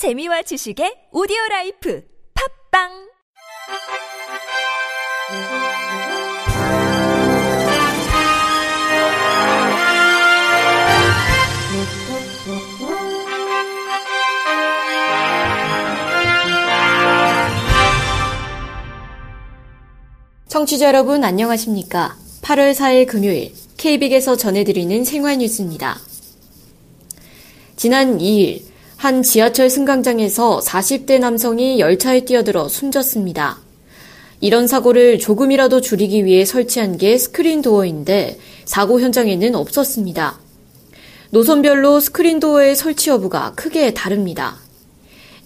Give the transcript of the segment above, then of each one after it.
재미와 지식의 오디오 라이프 팟빵 청취자 여러분 안녕하십니까? 8월 4일 금요일 KB에서 전해드리는 생활 뉴스입니다. 지난 2일 한 지하철 승강장에서 40대 남성이 열차에 뛰어들어 숨졌습니다. 이런 사고를 조금이라도 줄이기 위해 설치한 게 스크린 도어인데 사고 현장에는 없었습니다. 노선별로 스크린 도어의 설치 여부가 크게 다릅니다.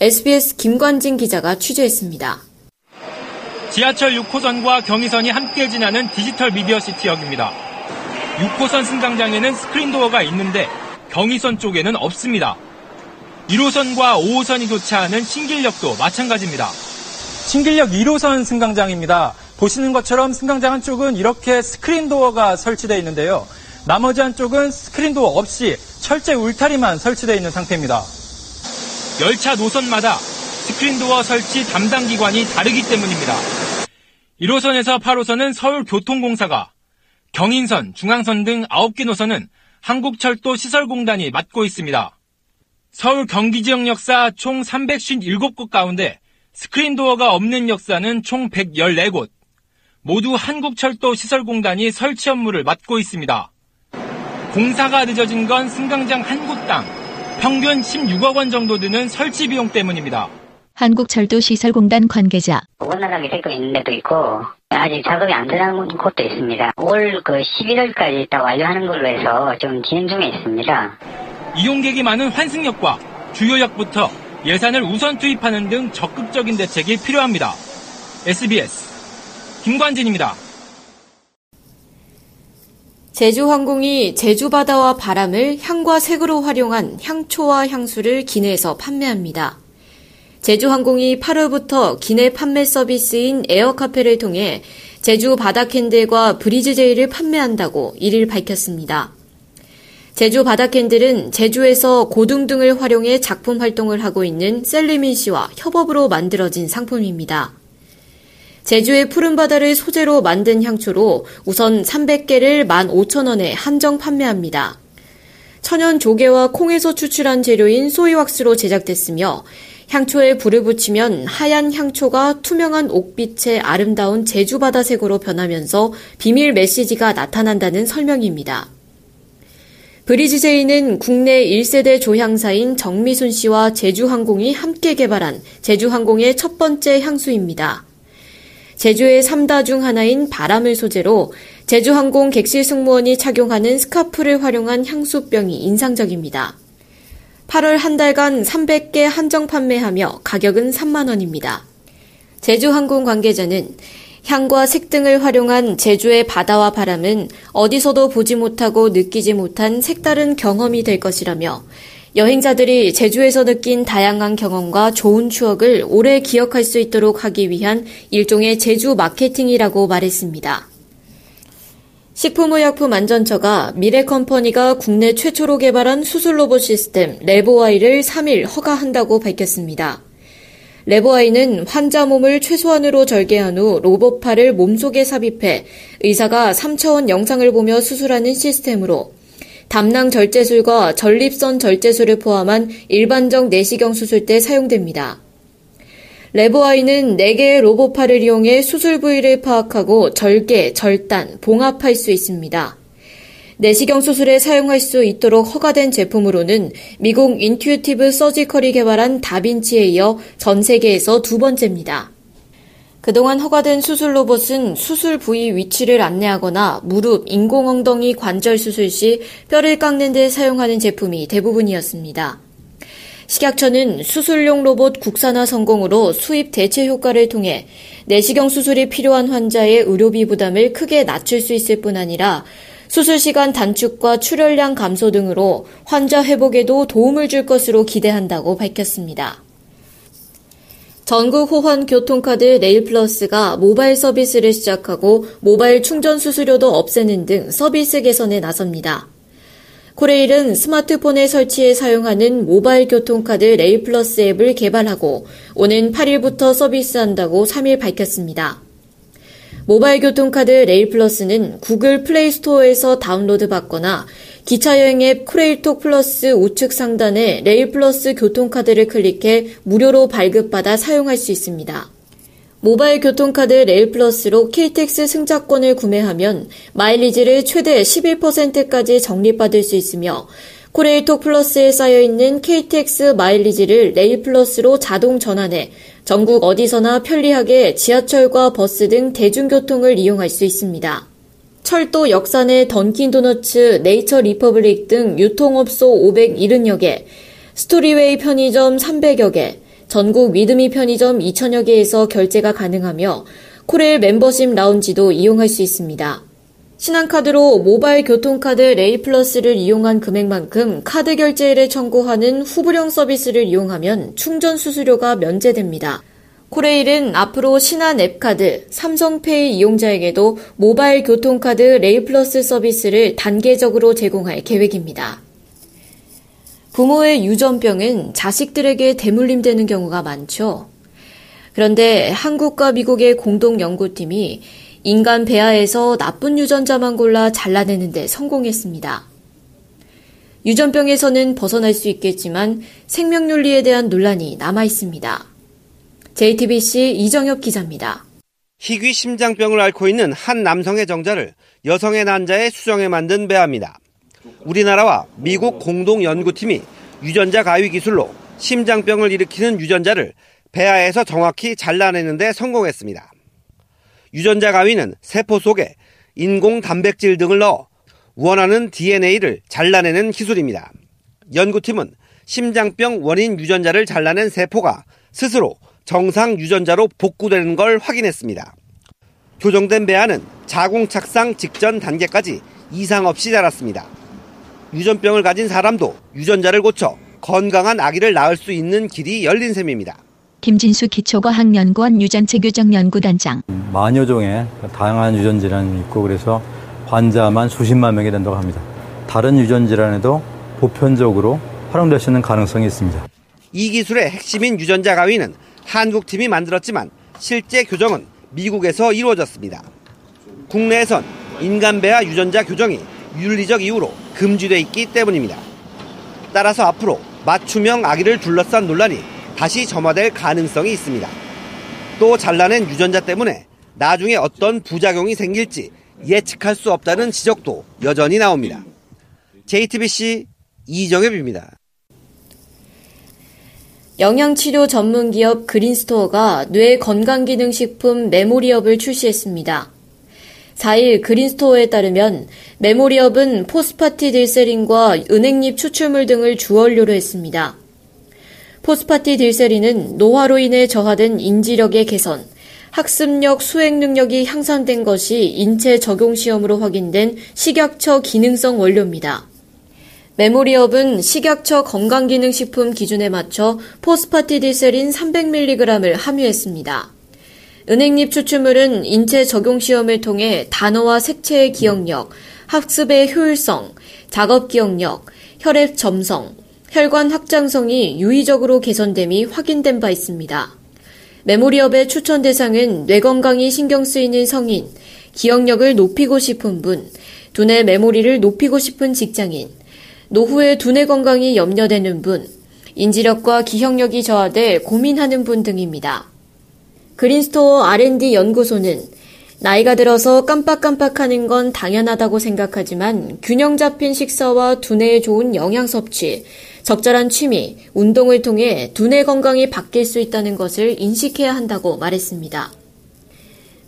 SBS 김관진 기자가 취재했습니다. 지하철 6호선과 경의선이 함께 지나는 디지털 미디어 시티역입니다. 6호선 승강장에는 스크린 도어가 있는데 경의선 쪽에는 없습니다. 1호선과 5호선이 교차하는 신길역도 마찬가지입니다. 신길역 1호선 승강장입니다. 보시는 것처럼 승강장 한쪽은 이렇게 스크린 도어가 설치되어 있는데요. 나머지 한쪽은 스크린 도어 없이 철제 울타리만 설치되어 있는 상태입니다. 열차 노선마다 스크린 도어 설치 담당 기관이 다르기 때문입니다. 1호선에서 8호선은 서울교통공사가, 경인선, 중앙선 등 9개 노선은 한국철도 시설공단이 맡고 있습니다. 서울 경기 지역 역사 총 357곳 가운데 스크린 도어가 없는 역사는 총 114곳. 모두 한국철도 시설공단이 설치 업무를 맡고 있습니다. 공사가 늦어진 건 승강장 한 곳당 평균 16억 원 정도 드는 설치 비용 때문입니다. 한국철도시설공단 관계자. 원활하게 되고 있는 데도 있고 아직 작업이 안 들어간 곳도 있습니다. 올 그 11월까지 다 완료하는 걸로 해서 좀 진행 중에 있습니다. 이용객이 많은 환승역과 주요역부터 예산을 우선 투입하는 등 적극적인 대책이 필요합니다. SBS 김관진입니다. 제주항공이 제주 바다와 바람을 향과 색으로 활용한 향초와 향수를 기내에서 판매합니다. 제주항공이 8월부터 기내 판매 서비스인 에어카페를 통해 제주 바다캔들과 브리즈제이를 판매한다고 1일 밝혔습니다. 제주 바다캔들은 제주에서 고등 등을 활용해 작품 활동을 하고 있는 셀리민 씨와 협업으로 만들어진 상품입니다. 제주의 푸른 바다를 소재로 만든 향초로 우선 300개를 15,000원에 한정 판매합니다. 천연 조개와 콩에서 추출한 재료인 소이왁스로 제작됐으며 향초에 불을 붙이면 하얀 향초가 투명한 옥빛의 아름다운 제주 바다색으로 변하면서 비밀 메시지가 나타난다는 설명입니다. 브리즈제이는 국내 1세대 조향사인 정미순 씨와 제주항공이 함께 개발한 제주항공의 첫 번째 향수입니다. 제주의 3다 중 하나인 바람을 소재로 제주항공 객실 승무원이 착용하는 스카프를 활용한 향수병이 인상적입니다. 8월 한 달간 300개 한정 판매하며 가격은 3만 원입니다. 제주항공 관계자는 향과 색 등을 활용한 제주의 바다와 바람은 어디서도 보지 못하고 느끼지 못한 색다른 경험이 될 것이라며 여행자들이 제주에서 느낀 다양한 경험과 좋은 추억을 오래 기억할 수 있도록 하기 위한 일종의 제주 마케팅이라고 말했습니다. 식품의약품안전처가 미래컴퍼니가 국내 최초로 개발한 수술 로봇 시스템 레보아이를 3일 허가한다고 밝혔습니다. 레보아이는 환자 몸을 최소한으로 절개한 후 로봇팔을 몸속에 삽입해 의사가 3차원 영상을 보며 수술하는 시스템으로 담낭 절제술과 전립선 절제술을 포함한 일반적 내시경 수술 때 사용됩니다. 레보아이는 4개의 로봇팔을 이용해 수술 부위를 파악하고 절개, 절단, 봉합할 수 있습니다. 내시경 수술에 사용할 수 있도록 허가된 제품으로는 미국 인튜티브 서지컬이 개발한 다빈치에 이어 전 세계에서 두 번째입니다. 그동안 허가된 수술 로봇은 수술 부위 위치를 안내하거나 무릎, 인공 엉덩이 관절 수술 시 뼈를 깎는 데 사용하는 제품이 대부분이었습니다. 식약처는 수술용 로봇 국산화 성공으로 수입 대체 효과를 통해 내시경 수술이 필요한 환자의 의료비 부담을 크게 낮출 수 있을 뿐 아니라 수술 시간 단축과 출혈량 감소 등으로 환자 회복에도 도움을 줄 것으로 기대한다고 밝혔습니다. 전국 호환 교통카드 네일플러스가 모바일 서비스를 시작하고 모바일 충전 수수료도 없애는 등 서비스 개선에 나섭니다. 코레일은 스마트폰에 설치해 사용하는 모바일 교통카드 레일플러스 앱을 개발하고 오는 8일부터 서비스한다고 3일 밝혔습니다. 모바일 교통카드 레일플러스는 구글 플레이스토어에서 다운로드 받거나 기차 여행 앱 코레일톡 플러스 우측 상단에 레일플러스 교통카드를 클릭해 무료로 발급받아 사용할 수 있습니다. 모바일 교통카드 레일플러스로 KTX 승차권을 구매하면 마일리지를 최대 11%까지 적립받을 수 있으며 코레일톡 플러스에 쌓여있는 KTX 마일리지를 레일플러스로 자동 전환해 전국 어디서나 편리하게 지하철과 버스 등 대중교통을 이용할 수 있습니다. 철도 역사 내 던킨도너츠, 네이처 리퍼블릭 등 유통업소 570여 개, 스토리웨이 편의점 300여 개, 전국 위드미 편의점 2천여 개에서 결제가 가능하며 코레일 멤버십 라운지도 이용할 수 있습니다. 신한카드로 모바일 교통카드 레일플러스를 이용한 금액만큼 카드 결제를 청구하는 후불형 서비스를 이용하면 충전 수수료가 면제됩니다. 코레일은 앞으로 신한 앱카드, 삼성페이 이용자에게도 모바일 교통카드 레일플러스 서비스를 단계적으로 제공할 계획입니다. 부모의 유전병은 자식들에게 대물림되는 경우가 많죠. 그런데 한국과 미국의 공동 연구팀이 인간 배아에서 나쁜 유전자만 골라 잘라내는데 성공했습니다. 유전병에서는 벗어날 수 있겠지만 생명윤리에 대한 논란이 남아 있습니다. JTBC 이정엽 기자입니다. 희귀 심장병을 앓고 있는 한 남성의 정자를 여성의 난자에 수정해 만든 배아입니다. 우리나라와 미국 공동 연구팀이 유전자 가위 기술로 심장병을 일으키는 유전자를 배아에서 정확히 잘라내는데 성공했습니다. 유전자 가위는 세포 속에 인공 단백질 등을 넣어 원하는 DNA를 잘라내는 기술입니다. 연구팀은 심장병 원인 유전자를 잘라낸 세포가 스스로 정상 유전자로 복구되는 걸 확인했습니다. 교정된 배아는 자궁 착상 직전 단계까지 이상 없이 자랐습니다. 유전병을 가진 사람도 유전자를 고쳐 건강한 아기를 낳을 수 있는 길이 열린 셈입니다. 김진수 기초과학연구원 유전체 교정 연구단장. 만여 종의 다양한 유전 질환이 있고 그래서 환자만 수십만 명이 된다고 합니다. 다른 유전 질환에도 보편적으로 활용될 수 있는 가능성이 있습니다. 이 기술의 핵심인 유전자 가위는 한국 팀이 만들었지만 실제 교정은 미국에서 이루어졌습니다. 국내에선 인간 배아 유전자 교정이 윤리적 이유로 금지돼 있기 때문입니다. 따라서 앞으로 맞춤형 아기를 둘러싼 논란이 다시 점화될 가능성이 있습니다. 또 잘라낸 유전자 때문에 나중에 어떤 부작용이 생길지 예측할 수 없다는 지적도 여전히 나옵니다. JTBC 이정엽입니다. 영양치료 전문 기업 그린스토어가 뇌 건강기능식품 메모리업을 출시했습니다. 4일 그린스토어에 따르면 메모리업은 포스파티딜세린과 은행잎 추출물 등을 주원료로 했습니다. 포스파티딜세린은 노화로 인해 저하된 인지력의 개선, 학습력, 수행 능력이 향상된 것이 인체 적용 시험으로 확인된 식약처 기능성 원료입니다. 메모리업은 식약처 건강기능식품 기준에 맞춰 포스파티딜세린 300mg을 함유했습니다. 은행잎 추출물은 인체 적용 시험을 통해 단어와 색채의 기억력, 학습의 효율성, 작업 기억력, 혈액 점성, 혈관 확장성이 유의적으로 개선됨이 확인된 바 있습니다. 메모리업의 추천 대상은 뇌 건강이 신경 쓰이는 성인, 기억력을 높이고 싶은 분, 두뇌 메모리를 높이고 싶은 직장인, 노후의 두뇌 건강이 염려되는 분, 인지력과 기억력이 저하돼 고민하는 분 등입니다. 그린스토어 R&D 연구소는 나이가 들어서 깜빡깜빡하는 건 당연하다고 생각하지만 균형 잡힌 식사와 두뇌에 좋은 영양 섭취, 적절한 취미, 운동을 통해 두뇌 건강이 바뀔 수 있다는 것을 인식해야 한다고 말했습니다.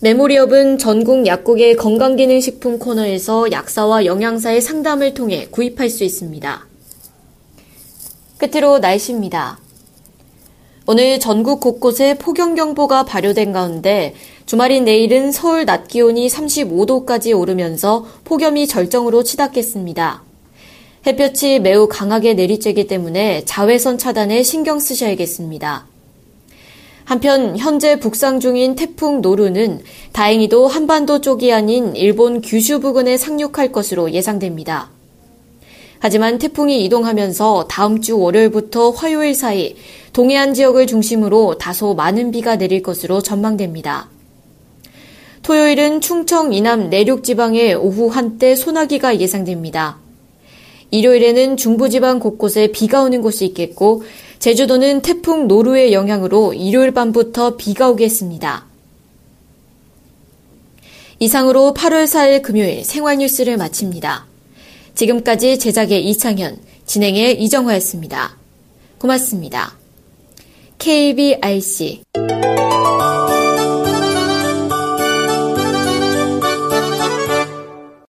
메모리업은 전국 약국의 건강기능식품 코너에서 약사와 영양사의 상담을 통해 구입할 수 있습니다. 끝으로 날씨입니다. 오늘 전국 곳곳에 폭염경보가 발효된 가운데 주말인 내일은 서울 낮 기온이 35도까지 오르면서 폭염이 절정으로 치닫겠습니다. 햇볕이 매우 강하게 내리쬐기 때문에 자외선 차단에 신경 쓰셔야겠습니다. 한편 현재 북상 중인 태풍 노루는 다행히도 한반도 쪽이 아닌 일본 규슈 부근에 상륙할 것으로 예상됩니다. 하지만 태풍이 이동하면서 다음 주 월요일부터 화요일 사이 동해안 지역을 중심으로 다소 많은 비가 내릴 것으로 전망됩니다. 토요일은 충청 이남 내륙 지방에 오후 한때 소나기가 예상됩니다. 일요일에는 중부지방 곳곳에 비가 오는 곳이 있겠고 제주도는 태풍 노루의 영향으로 일요일 밤부터 비가 오겠습니다. 이상으로 8월 4일 금요일 생활뉴스를 마칩니다. 지금까지 제작의 이창현, 진행의 이정화였습니다. 고맙습니다. KBRC